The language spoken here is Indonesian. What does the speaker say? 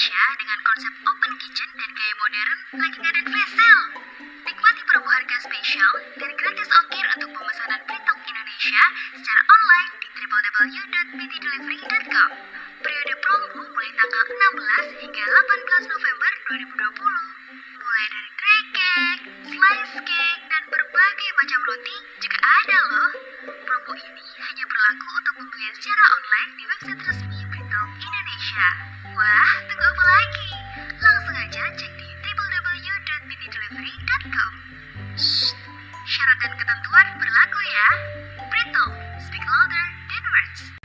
Indonesia dengan konsep open kitchen dan gaya modern lagi ngadain flash sale. Nikmati promo harga spesial dan gratis ongkir untuk pemesanan Britok Indonesia secara online di www.btdelivery.com. Periode promo mulai tanggal 16 hingga 18 November 2020. Mulai dari tray cake, slice cake, dan berbagai macam roti juga ada loh. Promo ini hanya berlaku untuk pembelian secara online di website Indonesia. Wah, tunggu apa lagi? Langsung aja cek di www.minidelivery.com. Syarat dan ketentuan berlaku ya. Brito, speak louder than words.